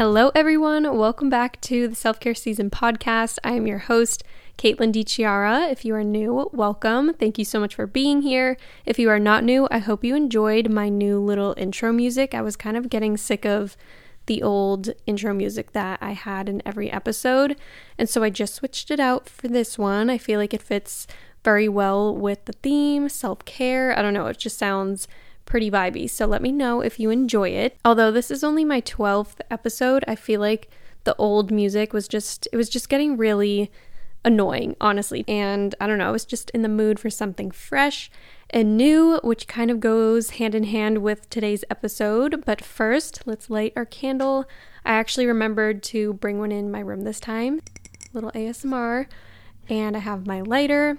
Hello, everyone. Welcome back to the Self Care Season podcast. I am your host, Caitlin DeChiara. If you are new, welcome. Thank you so much for being here. If you are not new, I hope you enjoyed my new little intro music. I was kind of getting sick of the old intro music that I had in every episode, and so I just switched it out for this one. I feel like it fits very well with the theme self care. I don't know, it just sounds pretty vibey. So let me know if you enjoy it. Although this is only my 12th episode, I feel like the old music was just it was just getting really annoying, honestly. And I don't know, I was just in the mood for something fresh and new, which kind of goes hand in hand with today's episode. But first, let's light our candle. I actually remembered to bring one in my room this time. Little ASMR. And I have my lighter.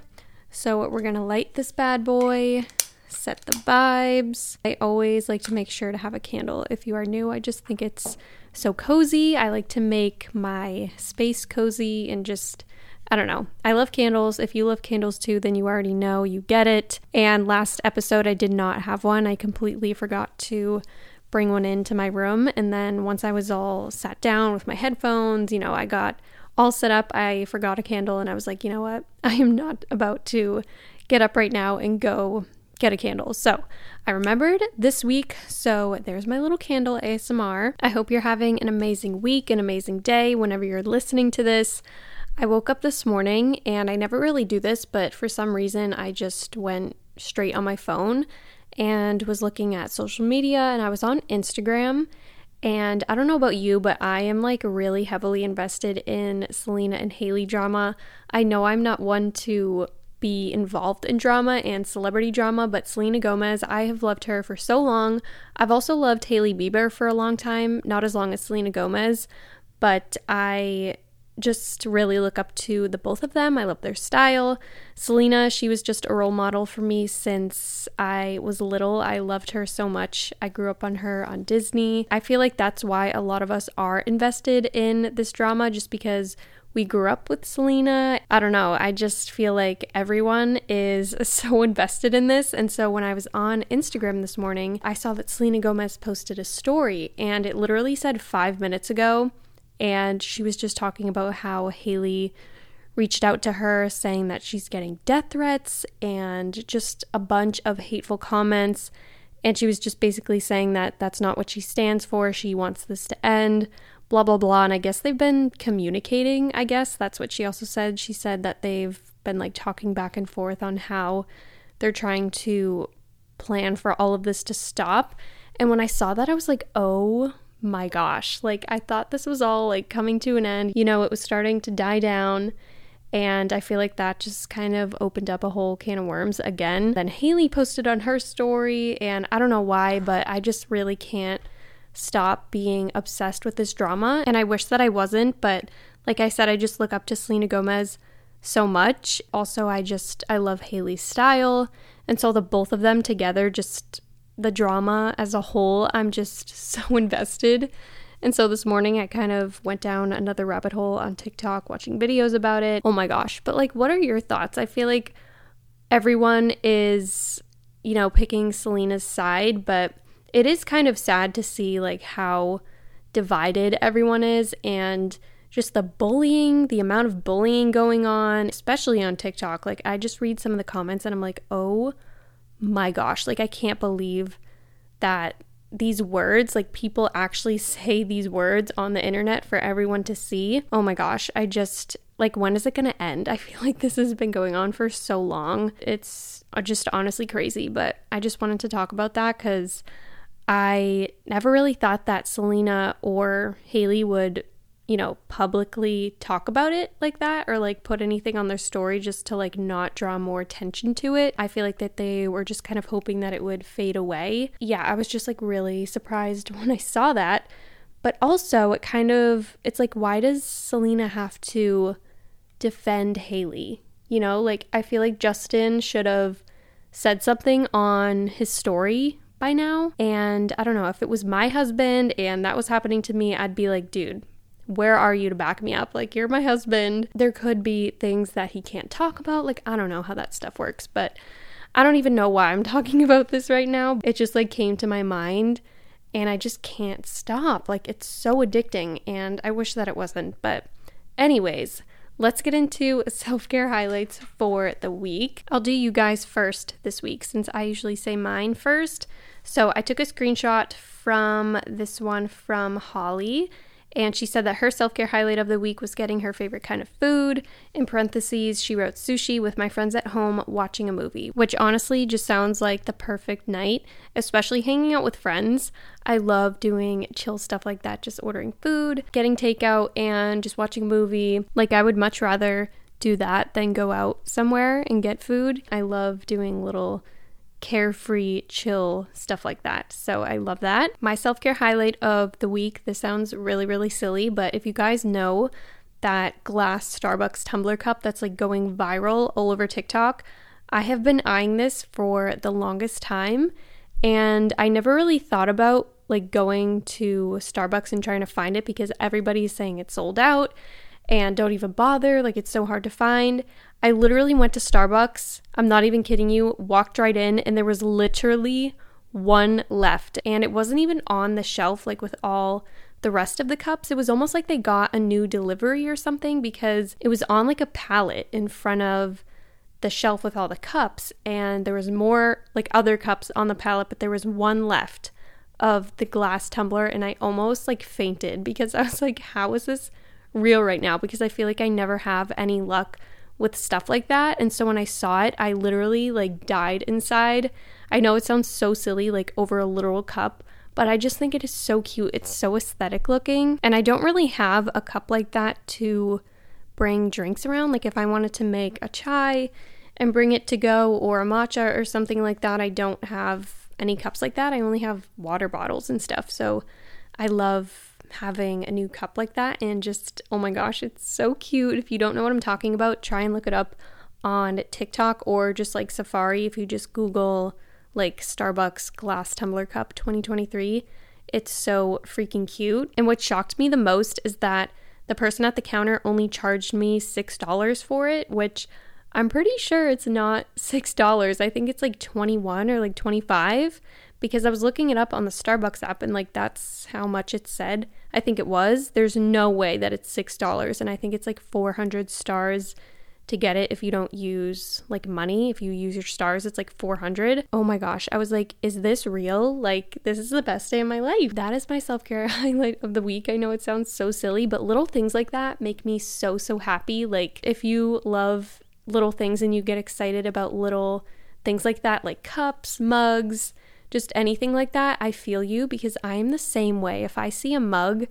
So we're gonna light this bad boy set the vibes. I always like to make sure to have a candle. If you are new, I just think it's so cozy. I like to make my space cozy and just I don't know. I love candles. If you love candles too, then you already know, you get it. And last episode, I did not have one. I completely forgot to bring one into my room. And then once I was all sat down with my headphones, you know, I got all set up, I forgot a candle and I was like, you know what? I am not about to get up right now and go get a candle. So I remembered this week. So there's my little candle ASMR. I hope you're having an amazing week, an amazing day whenever you're listening to this. I woke up this morning and I never really do this, but for some reason I just went straight on my phone and was looking at social media and I was on Instagram. And I don't know about you, but I am like really heavily invested in Selena and Hailey drama. I know I'm not one to be involved in drama and celebrity drama, but Selena Gomez, I have loved her for so long. I've also loved Hailey Bieber for a long time, not as long as Selena Gomez, but I just really look up to the both of them. I love their style. Selena, she was just a role model for me since I was little. I loved her so much. I grew up on her on Disney. I feel like that's why a lot of us are invested in this drama just because we grew up with Selena. I don't know. I just feel like everyone is so invested in this. And so when I was on Instagram this morning, I saw that Selena Gomez posted a story and it literally said five minutes ago. And she was just talking about how Hailey reached out to her saying that she's getting death threats and just a bunch of hateful comments. And she was just basically saying that that's not what she stands for. She wants this to end blah, blah, blah. And I guess they've been communicating, I guess. That's what she also said. She said that they've been like talking back and forth on how they're trying to plan for all of this to stop. And when I saw that, I was like, oh my gosh. Like, I thought this was all like coming to an end. You know, it was starting to die down. And I feel like that just kind of opened up a whole can of worms again. Then Hailey posted on her story, and I don't know why, but I just really can't stop being obsessed with this drama. And I wish that I wasn't, but like I said, I just look up to Selena Gomez so much. Also, I just, I love Hailey's style. And so the both of them together, just the drama as a whole, I'm just so invested. And so this morning I kind of went down another rabbit hole on TikTok watching videos about it. Oh my gosh. But like, what are your thoughts? I feel like everyone is, you know, picking Selena's side, but it is kind of sad to see like how divided everyone is and just the bullying, the amount of bullying going on, especially on TikTok. Like I just read some of the comments and I'm like, "Oh my gosh, like I can't believe that these words, like people actually say these words on the internet for everyone to see. Oh my gosh, I just like when is it going to end? I feel like this has been going on for so long. It's uh, just honestly crazy, but I just wanted to talk about that cuz I never really thought that Selena or Hailey would, you know, publicly talk about it like that or like put anything on their story just to like not draw more attention to it. I feel like that they were just kind of hoping that it would fade away. Yeah, I was just like really surprised when I saw that. But also, it kind of it's like why does Selena have to defend Hailey? You know, like I feel like Justin should have said something on his story by now. And I don't know, if it was my husband and that was happening to me, I'd be like, dude, where are you to back me up? Like, you're my husband. There could be things that he can't talk about. Like, I don't know how that stuff works, but I don't even know why I'm talking about this right now. It just like came to my mind. and I just can't stop. Like it's so addicting and I wish that it wasn't. But anyways, let's get into self-care highlights for the week. I'll do you guys first this week since I usually say mine first. So I took a screenshot from this one from Holly and she said that her self care highlight of the week was getting her favorite kind of food. In parentheses, she wrote sushi with my friends at home watching a movie, which honestly just sounds like the perfect night, especially hanging out with friends. I love doing chill stuff like that, just ordering food, getting takeout, and just watching a movie. Like, I would much rather do that than go out somewhere and get food. I love doing little carefree, chill, stuff like that. So I love that. My self care highlight of the week, this sounds really, really silly, but if you guys know that glass Starbucks tumbler cup that's like going viral all over TikTok, I have been eyeing this for the longest time and I never really thought about like going to Starbucks and trying to find it because everybody's saying it's sold out and don't even bother, like it's so hard to find. I literally went to Starbucks. I'm not even kidding you. Walked right in, and there was literally one left. And it wasn't even on the shelf, like with all the rest of the cups. It was almost like they got a new delivery or something because it was on like a pallet in front of the shelf with all the cups. And there was more like other cups on the pallet, but there was one left of the glass tumbler. And I almost like fainted because I was like, how is this real right now? Because I feel like I never have any luck with stuff like that. And so when I saw it, I literally like died inside. I know it sounds so silly, like over a literal cup, but I just think it is so cute. It's so aesthetic looking. And I don't really have a cup like that to bring drinks around. Like if I wanted to make a chai and bring it to go or a matcha or something like that, I don't have any cups like that. I only have water bottles and stuff. So I love having a new cup like that and just oh my gosh, it's so cute. If you don't know what I'm talking about, try and look it up on TikTok or just like Safari if you just Google like Starbucks glass tumbler cup 2023. It's so freaking cute. And what shocked me the most is that the person at the counter only charged me $6 for it, which I'm pretty sure it's not $6. I think it's like 21 or like 25 because I was looking it up on the Starbucks app and like that's how much it said. I think it was. There's no way that it's $6 and I think it's like 400 stars to get it if you don't use like money. If you use your stars, it's like 400. Oh my gosh. I was like, is this real? Like, this is the best day of my life. That is my self care highlight of the week. I know it sounds so silly, but little things like that make me so, so happy. Like, if you love little things and you get excited about little things like that, like cups, mugs, just anything like that, I feel you because I'm the same way. If I see a mug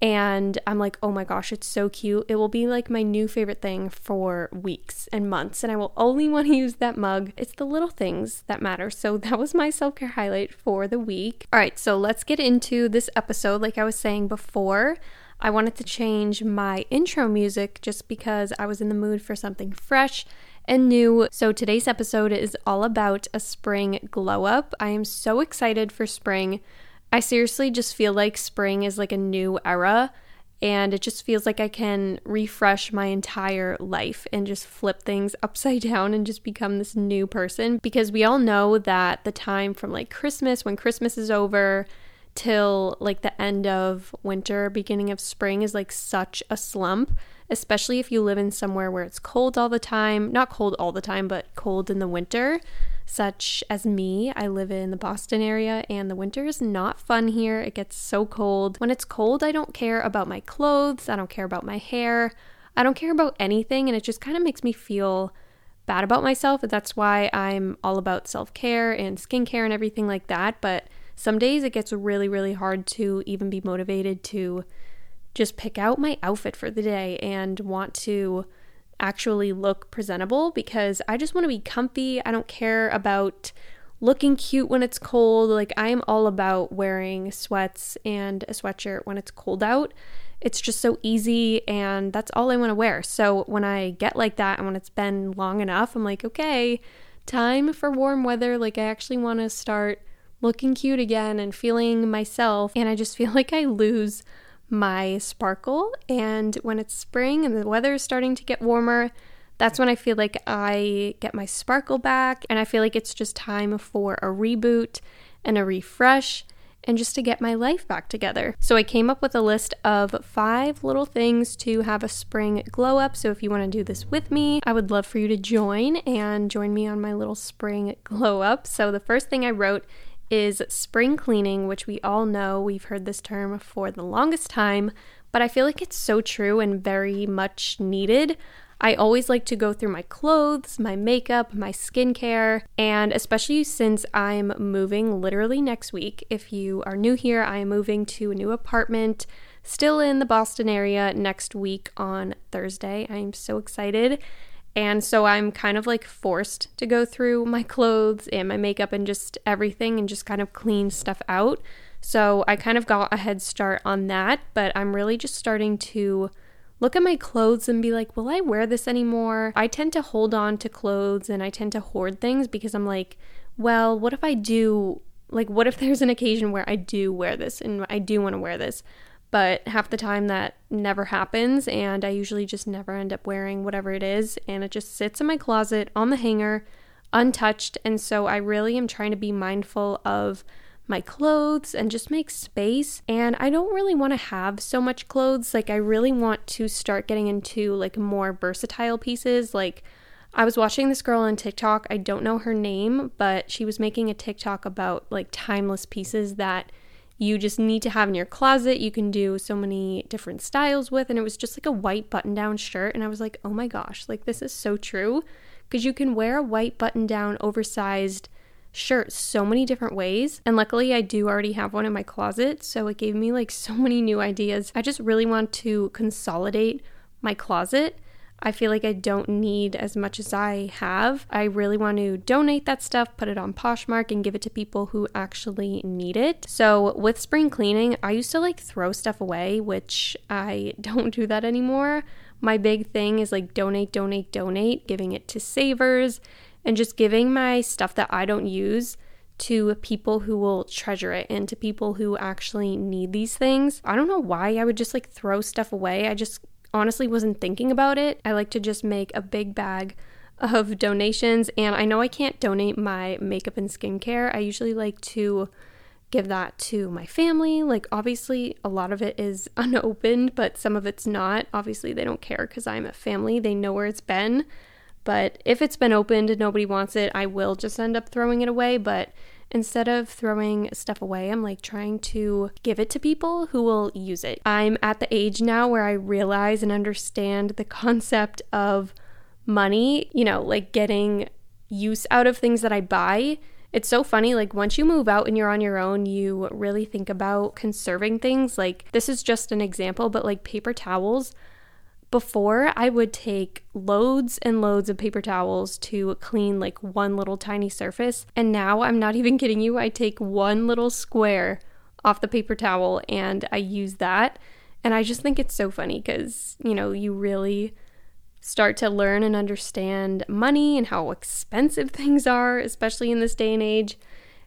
and I'm like, oh my gosh, it's so cute, it will be like my new favorite thing for weeks and months. And I will only want to use that mug. It's the little things that matter. So that was my self care highlight for the week. All right, so let's get into this episode. Like I was saying before, I wanted to change my intro music just because I was in the mood for something fresh and new. So today's episode is all about a spring glow up. I am so excited for spring. I seriously just feel like spring is like a new era and it just feels like I can refresh my entire life and just flip things upside down and just become this new person because we all know that the time from like Christmas when Christmas is over till like the end of winter, beginning of spring is like such a slump especially if you live in somewhere where it's cold all the time. Not cold all the time, but cold in the winter, such as me. I live in the Boston area and the winter is not fun here. It gets so cold. When it's cold, I don't care about my clothes, I don't care about my hair, I don't care about anything, and it just kind of makes me feel bad about myself. That's why I'm all about self care and skincare and everything like that. But some days it gets really, really hard to even be motivated to just pick out my outfit for the day and want to actually look presentable because I just want to be comfy. I don't care about looking cute when it's cold. Like, I am all about wearing sweats and a sweatshirt when it's cold out. It's just so easy, and that's all I want to wear. So, when I get like that and when it's been long enough, I'm like, okay, time for warm weather. Like, I actually want to start looking cute again and feeling myself. And I just feel like I lose my sparkle. And when it's spring and the weather is starting to get warmer, that's when I feel like I get my sparkle back. And I feel like it's just time for a reboot and a refresh. and just to get my life back together. So I came up with a list of five little things to have a spring glow up. So if you want to do this with me, I would love for you to join and join me on my little spring glow up. So the first thing I wrote is spring cleaning, which we all know. We've heard this term for the longest time, but I feel like it's so true and very much needed. I always like to go through my clothes, my makeup, my skincare, and especially since I'm moving literally next week. If you are new here, I am moving to a new apartment still in the Boston area next week on Thursday. I am so excited. And so I'm kind of like forced to go through my clothes and my makeup and just everything and just kind of clean stuff out. So I kind of got a head start on that, but I'm really just starting to look at my clothes and be like, will I wear this anymore? I tend to hold on to clothes and I tend to hoard things because I'm like, well, what if I do, like, what if there's an occasion where I do wear this and I do want to wear this? But half the time that never happens, and I usually just never end up wearing whatever it is, and it just sits in my closet on the hanger, untouched. And so I really am trying to be mindful of my clothes and just make space. And I don't really want to have so much clothes. Like, I really want to start getting into like more versatile pieces. Like, I was watching this girl on TikTok. I don't know her name, but she was making a TikTok about like timeless pieces that you just need to have in your closet. You can do so many different styles with. And it was just like a white button down shirt. And I was like, oh my gosh, like this is so true. Because you can wear a white button down, oversized shirt so many different ways. And luckily, I do already have one in my closet. So it gave me like so many new ideas. I just really want to consolidate my closet. I feel like I don't need as much as I have. I really want to donate that stuff, put it on Poshmark, and give it to people who actually need it. So, with spring cleaning, I used to like throw stuff away, which I don't do that anymore. My big thing is like donate, donate, donate, giving it to savers and just giving my stuff that I don't use to people who will treasure it and to people who actually need these things. I don't know why I would just like throw stuff away. I just honestly wasn't thinking about it. I like to just make a big bag of donations and I know I can't donate my makeup and skincare. I usually like to give that to my family. Like, obviously, a lot of it is unopened, but some of it's not. Obviously, they don't care because I'm a family, they know where it's been. But if it's been opened and nobody wants it, I will just end up throwing it away. But instead of throwing stuff away, I'm like trying to give it to people who will use it. I'm at the age now where I realize and understand the concept of money, you know, like getting use out of things that I buy. It's so funny, like once you move out and you're on your own, you really think about conserving things. Like, this is just an example, but like paper towels. Before, I would take loads and loads of paper towels to clean like one little tiny surface. And now I'm not even kidding you, I take one little square off the paper towel and I use that. And I just think it's so funny because, you know, you really start to learn and understand money and how expensive things are, especially in this day and age.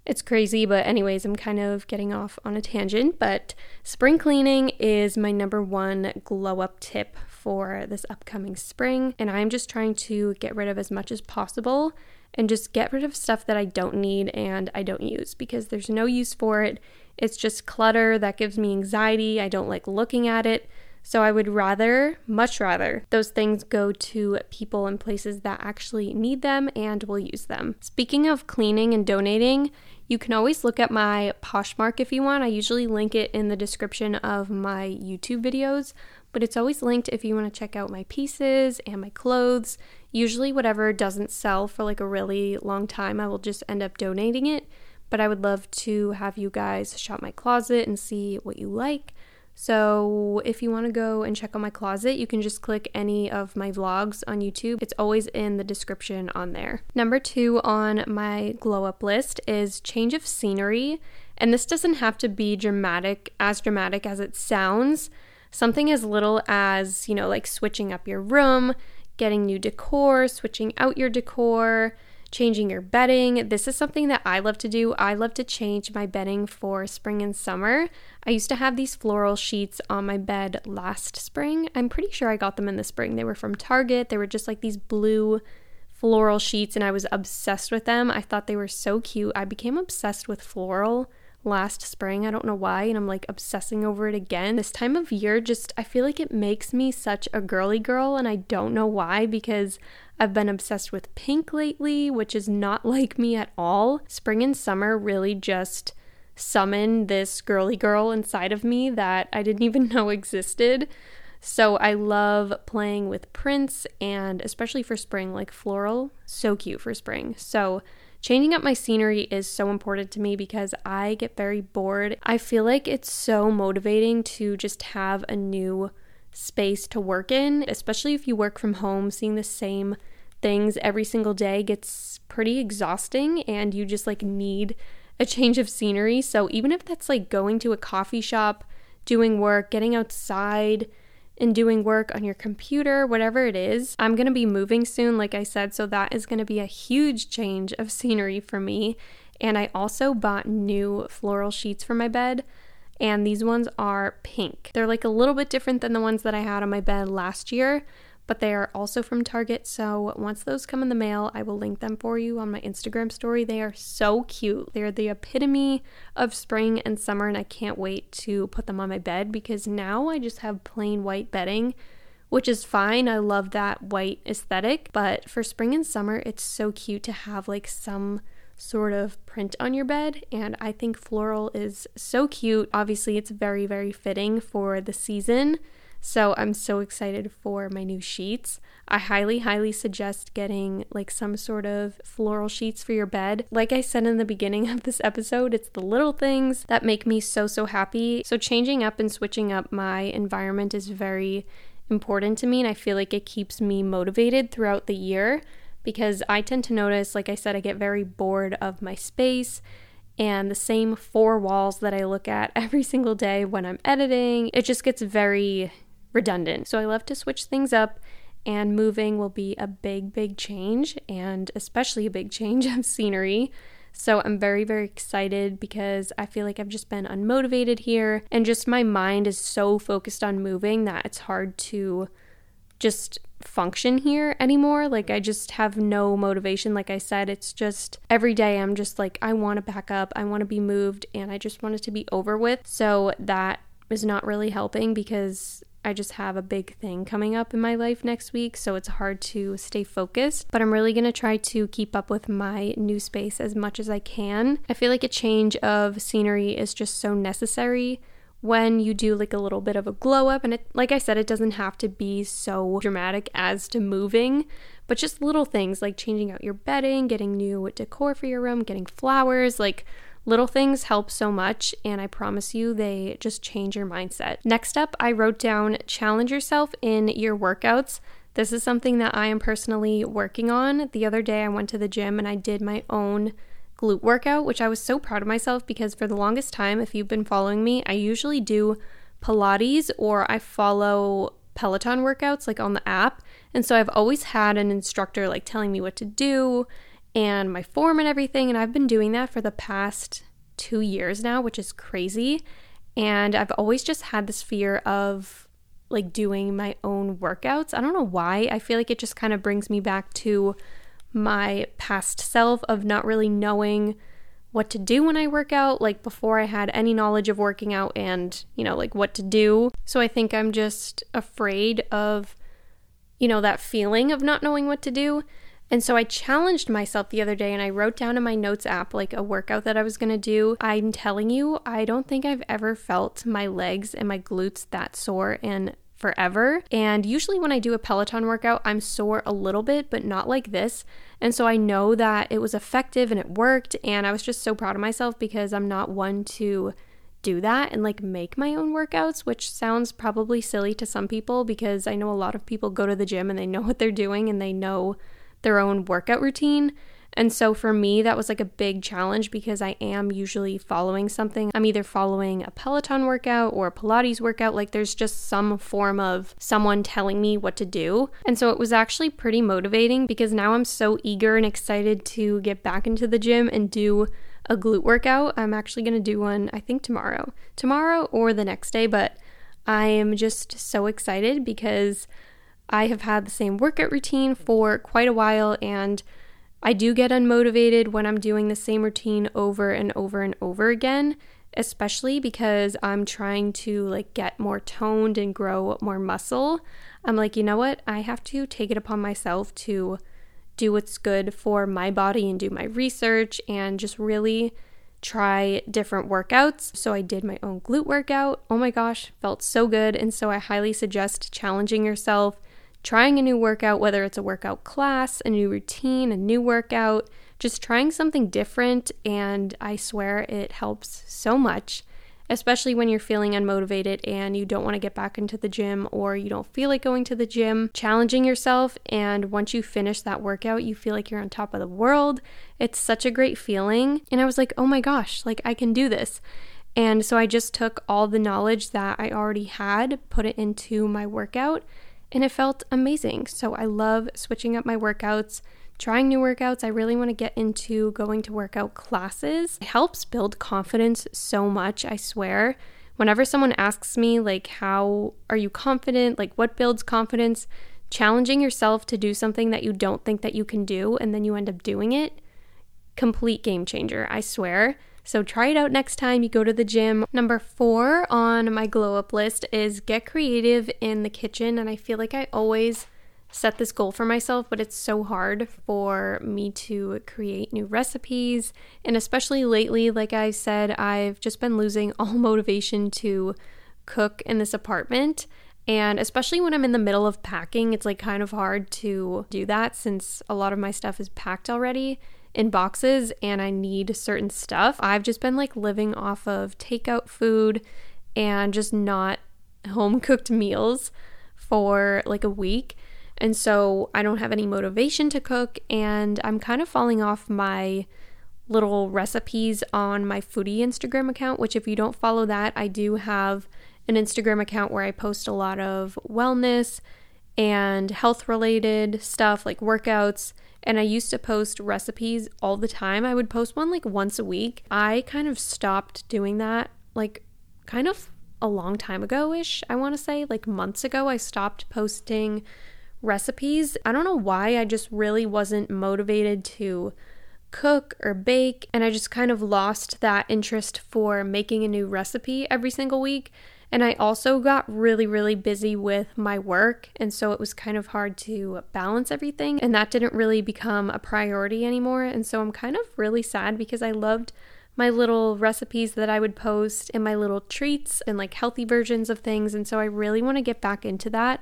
It's crazy, but, anyways, I'm kind of getting off on a tangent. But spring cleaning is my number one glow up tip for this upcoming spring, and I'm just trying to get rid of as much as possible and just get rid of stuff that I don't need and I don't use because there's no use for it. It's just clutter that gives me anxiety. I don't like looking at it. So I would rather, much rather, those things go to people and places that actually need them and will use them. Speaking of cleaning and donating, you can always look at my Poshmark if you want. I usually link it in the description of my YouTube videos but it's always linked if you want to check out my pieces and my clothes. Usually, whatever doesn't sell for like a really long time, I will just end up donating it. But I would love to have you guys shop my closet and see what you like. So, if you want to go and check out my closet, you can just click any of my vlogs on YouTube. It's always in the description on there. Number two on my glow up list is change of scenery. And this doesn't have to be dramatic, as dramatic as it sounds. Something as little as, you know, like switching up your room, getting new decor, switching out your decor, changing your bedding. This is something that I love to do. I love to change my bedding for spring and summer. I used to have these floral sheets on my bed last spring. I'm pretty sure I got them in the spring. They were from Target. They were just like these blue floral sheets, and I was obsessed with them. I thought they were so cute. I became obsessed with floral last spring. I don't know why, and I'm like obsessing over it again. This time of year just I feel like it makes me such a girly girl and I don't know why because I've been obsessed with pink lately, which is not like me at all. Spring and summer really just summon this girly girl inside of me that I didn't even know existed. So I love playing with prints and especially for spring, like floral, so cute for spring. So changing up my scenery is so important to me because I get very bored. I feel like it's so motivating to just have a new space to work in, especially if you work from home, seeing the same things every single day gets pretty exhausting and you just like need a change of scenery. So even if that's like going to a coffee shop, doing work, getting outside, and doing work on your computer, whatever it is. I'm going to be moving soon, like I said, so that is going to be a huge change of scenery for me. And I also bought new floral sheets for my bed, and these ones are pink. They're like a little bit different than the ones that I had on my bed last year, but they are also from Target. So once those come in the mail, I will link them for you on my Instagram story. They are so cute. They're the epitome of spring and summer, and I can't wait to put them on my bed because now I just have plain white bedding. Which is fine. I love that white aesthetic. But for spring and summer, it's so cute to have like some sort of print on your bed. And I think floral is so cute. Obviously, it's very, very fitting for the season. So I'm so excited for my new sheets. I highly, highly suggest getting like some sort of floral sheets for your bed. Like I said in the beginning of this episode, it's the little things that make me so, so happy. So changing up and switching up my environment is very important to me, and I feel like it keeps me motivated throughout the year because I tend to notice, like I said, I get very bored of my space and the same four walls that I look at every single day when I'm editing. It just gets very redundant. So I love to switch things up, and moving will be a big, big change, and especially a big change of scenery. So I'm very, very excited because I feel like I've just been unmotivated here, and just my mind is so focused on moving that it's hard to just function here anymore. Like, I just have no motivation. Like I said, it's just every day I'm just like, I want to back up, I want to be moved, and I just want it to be over with. So that is not really helping because I just have a big thing coming up in my life next week, so it's hard to stay focused. But I'm really gonna try to keep up with my new space as much as I can. I feel like a change of scenery is just so necessary when you do like a little bit of a glow up and it like I said it doesn't have to be so dramatic as to moving but just little things like changing out your bedding, getting new decor for your room, getting flowers, like Little things help so much, and I promise you they just change your mindset. Next up, I wrote down challenge yourself in your workouts. This is something that I am personally working on. The other day, I went to the gym and I did my own glute workout, which I was so proud of myself because for the longest time, if you've been following me, I usually do Pilates or I follow Peloton workouts like on the app. And so I've always had an instructor like telling me what to do and my form and everything. And I've been doing that for the past two years now, which is crazy. And I've always just had this fear of like doing my own workouts. I don't know why. I feel like it just kind of brings me back to my past self of not really knowing what to do when I work out, like before I had any knowledge of working out and, you know, like what to do. So I think I'm just afraid of, you know, that feeling of not knowing what to do. And so I challenged myself the other day and I wrote down in my notes app like a workout that I was to do. I'm telling you, I don't think I've ever felt my legs and my glutes that sore in forever. And usually when I do a Peloton workout, I'm sore a little bit, but not like this. And so I know that it was effective and it worked. And I was just so proud of myself because I'm not one to do that and like make my own workouts, which sounds probably silly to some people because I know a lot of people go to the gym and they know what they're doing and they know their own workout routine. And so for me, that was like a big challenge because I am usually following something. I'm either following a Peloton workout or a Pilates workout. Like there's just some form of someone telling me what to do. And so it was actually pretty motivating because now I'm so eager and excited to get back into the gym and do a glute workout. I'm actually going to do one, I think tomorrow, tomorrow or the next day. But I am just so excited because I have had the same workout routine for quite a while and I do get unmotivated when I'm doing the same routine over and over and over again. especially because I'm trying to like get more toned and grow more muscle. I'm like, you know what? I have to take it upon myself to do what's good for my body and do my research and just really try different workouts. So I did my own glute workout. Oh my gosh, felt so good. And so I highly suggest challenging yourself, trying a new workout, whether it's a workout class, a new routine, a new workout, just trying something different. And I swear it helps so much especially when you're feeling unmotivated and you don't want to get back into the gym or you don't feel like going to the gym, challenging yourself. And once you finish that workout, you feel like you're on top of the world. It's such a great feeling. And I was like, oh my gosh, like I can do this. And so I just took all the knowledge that I already had, put it into my workout, and it felt amazing. So I love switching up my workouts trying new workouts. I really want to get into going to workout classes. It helps build confidence so much, I swear. Whenever someone asks me, like, how are you confident? Like, what builds confidence? Challenging yourself to do something that you don't think that you can do and then you end up doing it, complete game changer, I swear. So try it out next time you go to the gym. Number four on my glow up list is get creative in the kitchen. And I feel like I always set this goal for myself, but it's so hard for me to create new recipes. And especially lately, like I said, I've just been losing all motivation to cook in this apartment. And especially when I'm in the middle of packing, it's like kind of hard to do that since a lot of my stuff is packed already in boxes and I need certain stuff. I've just been like living off of takeout food and just not home cooked meals for like a week. And so I don't have any motivation to cook, and I'm kind of falling off my little recipes on my foodie Instagram account, which, if you don't follow that, I do have an Instagram account where I post a lot of wellness and health related stuff like workouts. And I used to post recipes all the time. I would post one like once a week. I kind of stopped doing that, like, kind of a long time ago ish, I want to say. Like months ago, I stopped posting recipes. I don't know why, I just really wasn't motivated to cook or bake, and I just kind of lost that interest for making a new recipe every single week. And I also got really, really busy with my work, and so it was kind of hard to balance everything, and that didn't really become a priority anymore. And so I'm kind of really sad because I loved my little recipes that I would post and my little treats and like healthy versions of things. And so I really want to get back into that.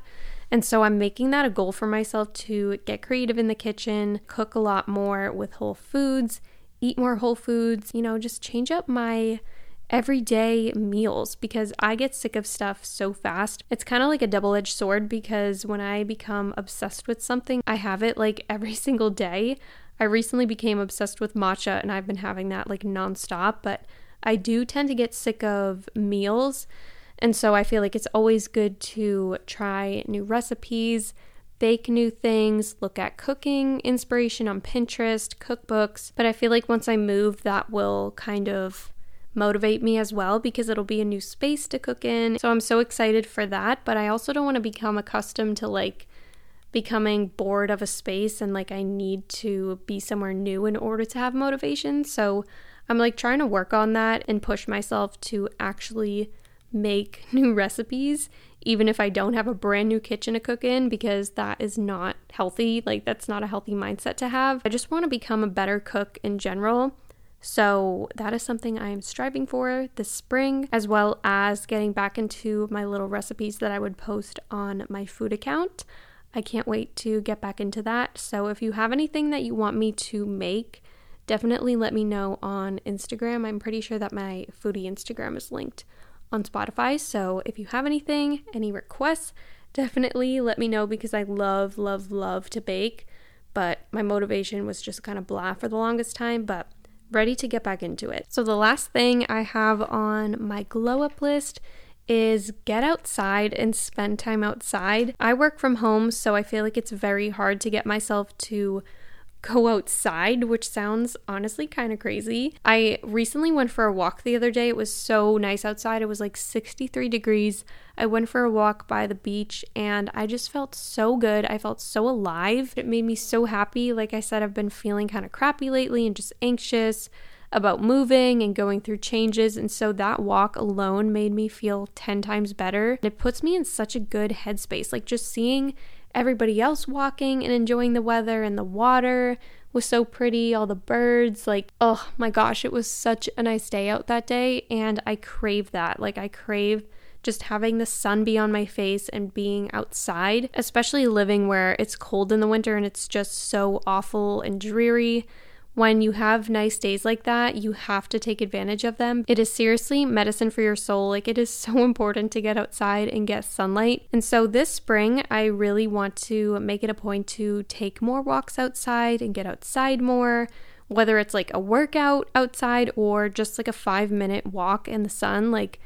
And so I'm making that a goal for myself to get creative in the kitchen, cook a lot more with whole foods, eat more whole foods, you know, just change up my everyday meals because I get sick of stuff so fast. It's kind of like a double edged sword because when I become obsessed with something, I have it like every single day. I recently became obsessed with matcha and I've been having that like nonstop, but I do tend to get sick of meals and so I feel like it's always good to try new recipes, bake new things, look at cooking inspiration on Pinterest, cookbooks. But I feel like once I move, that will kind of motivate me as well because it'll be a new space to cook in. So I'm so excited for that. But I also don't want to become accustomed to like becoming bored of a space and like I need to be somewhere new in order to have motivation. So I'm like trying to work on that and push myself to actually make new recipes, even if I don't have a brand new kitchen to cook in, because that is not healthy. Like, that's not a healthy mindset to have. I just want to become a better cook in general. So, that is something I am striving for this spring, as well as getting back into my little recipes that I would post on my food account. I can't wait to get back into that. So, if you have anything that you want me to make, definitely let me know on Instagram. I'm pretty sure that my foodie Instagram is linked on Spotify. So if you have anything, any requests, definitely let me know because I love, love, love to bake. But my motivation was just kind of blah for the longest time, but ready to get back into it. So the last thing I have on my glow up list is get outside and spend time outside. I work from home, so I feel like it's very hard to get myself to go outside, which sounds honestly kind of crazy. I recently went for a walk the other day. It was so nice outside. It was like 63 degrees. I went for a walk by the beach and I just felt so good. I felt so alive. It made me so happy. Like I said, I've been feeling kind of crappy lately and just anxious. about moving and going through changes. And so that walk alone made me feel 10 times better. And It puts me in such a good headspace. Like just seeing everybody else walking and enjoying the weather and the water was so pretty, all the birds. Like, oh my gosh, it was such a nice day out that day. And I crave that. Like, I crave just having the sun be on my face and being outside, especially living where it's cold in the winter and it's just so awful and dreary. When you have nice days like that, you have to take advantage of them. It is seriously medicine for your soul. Like, it is so important to get outside and get sunlight. And so, this spring, I really want to make it a point to take more walks outside and get outside more whether it's like a workout outside or just like a five minute walk in the sun. Like,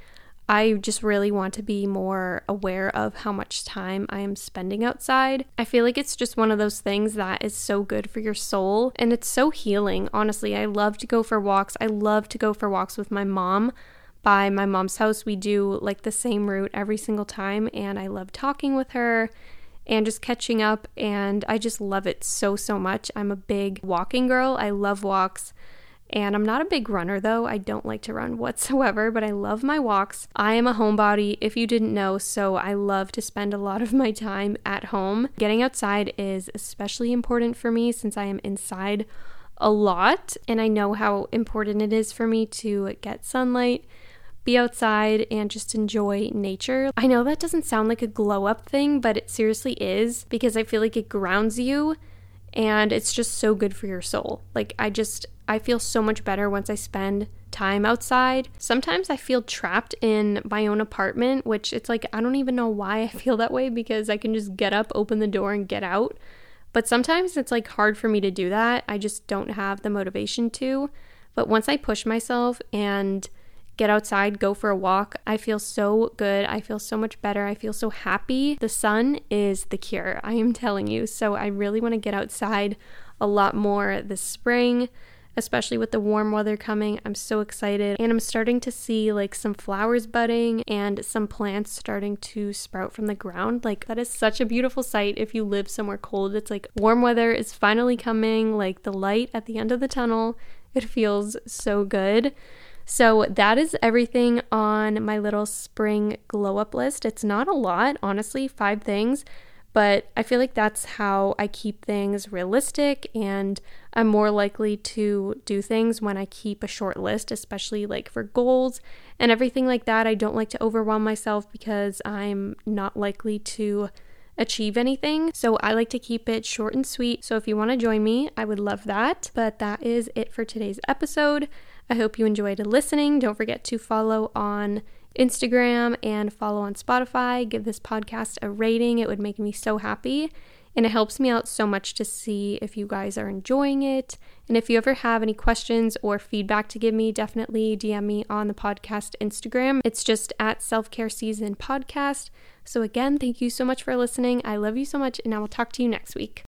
I just really want to be more aware of how much time I am spending outside. I feel like it's just one of those things that is so good for your soul and it's so healing. Honestly, I love to go for walks. I love to go for walks with my mom. By my mom's house, we do like the same route every single time, and I love talking with her and just catching up. And I just love it so, so much. I'm a big walking girl. I love walks. And I'm not a big runner though. I don't like to run whatsoever, but I love my walks. I am a homebody, if you didn't know, so I love to spend a lot of my time at home. Getting outside is especially important for me since I am inside a lot, and I know how important it is for me to get sunlight. Be outside and just enjoy nature. I know that doesn't sound like a glow up thing, but it seriously is because I feel like it grounds you and it's just so good for your soul. Like, I just, I feel so much better once I spend time outside. Sometimes I feel trapped in my own apartment, which it's like, I don't even know why I feel that way because I can just get up, open the door, and get out. But sometimes it's like hard for me to do that. I just don't have the motivation to. But once I push myself and get outside, go for a walk. I feel so good. I feel so much better. I feel so happy. The sun is the cure, I am telling you. So I really want to get outside a lot more this spring especially with the warm weather coming. I'm so excited. And I'm starting to see like some flowers budding and some plants starting to sprout from the ground. Like, that is such a beautiful sight if you live somewhere cold. It's like warm weather is finally coming, like the light at the end of the tunnel. It feels so good. So that is everything on my little spring glow up list. It's not a lot, honestly, five things, but I feel like that's how I keep things realistic and I'm more likely to do things when I keep a short list, especially like for goals and everything like that. I don't like to overwhelm myself because I'm not likely to achieve anything. So I like to keep it short and sweet. So if you want to join me, I would love that. But that is it for today's episode. I hope you enjoyed listening. Don't forget to follow on Instagram and follow on Spotify. Give this podcast a rating, it would make me so happy. And it helps me out so much to see if you guys are enjoying it. And if you ever have any questions or feedback to give me, definitely DM me on the podcast Instagram. It's just at Self Care Season Podcast. So, again, thank you so much for listening. I love you so much, and I will talk to you next week.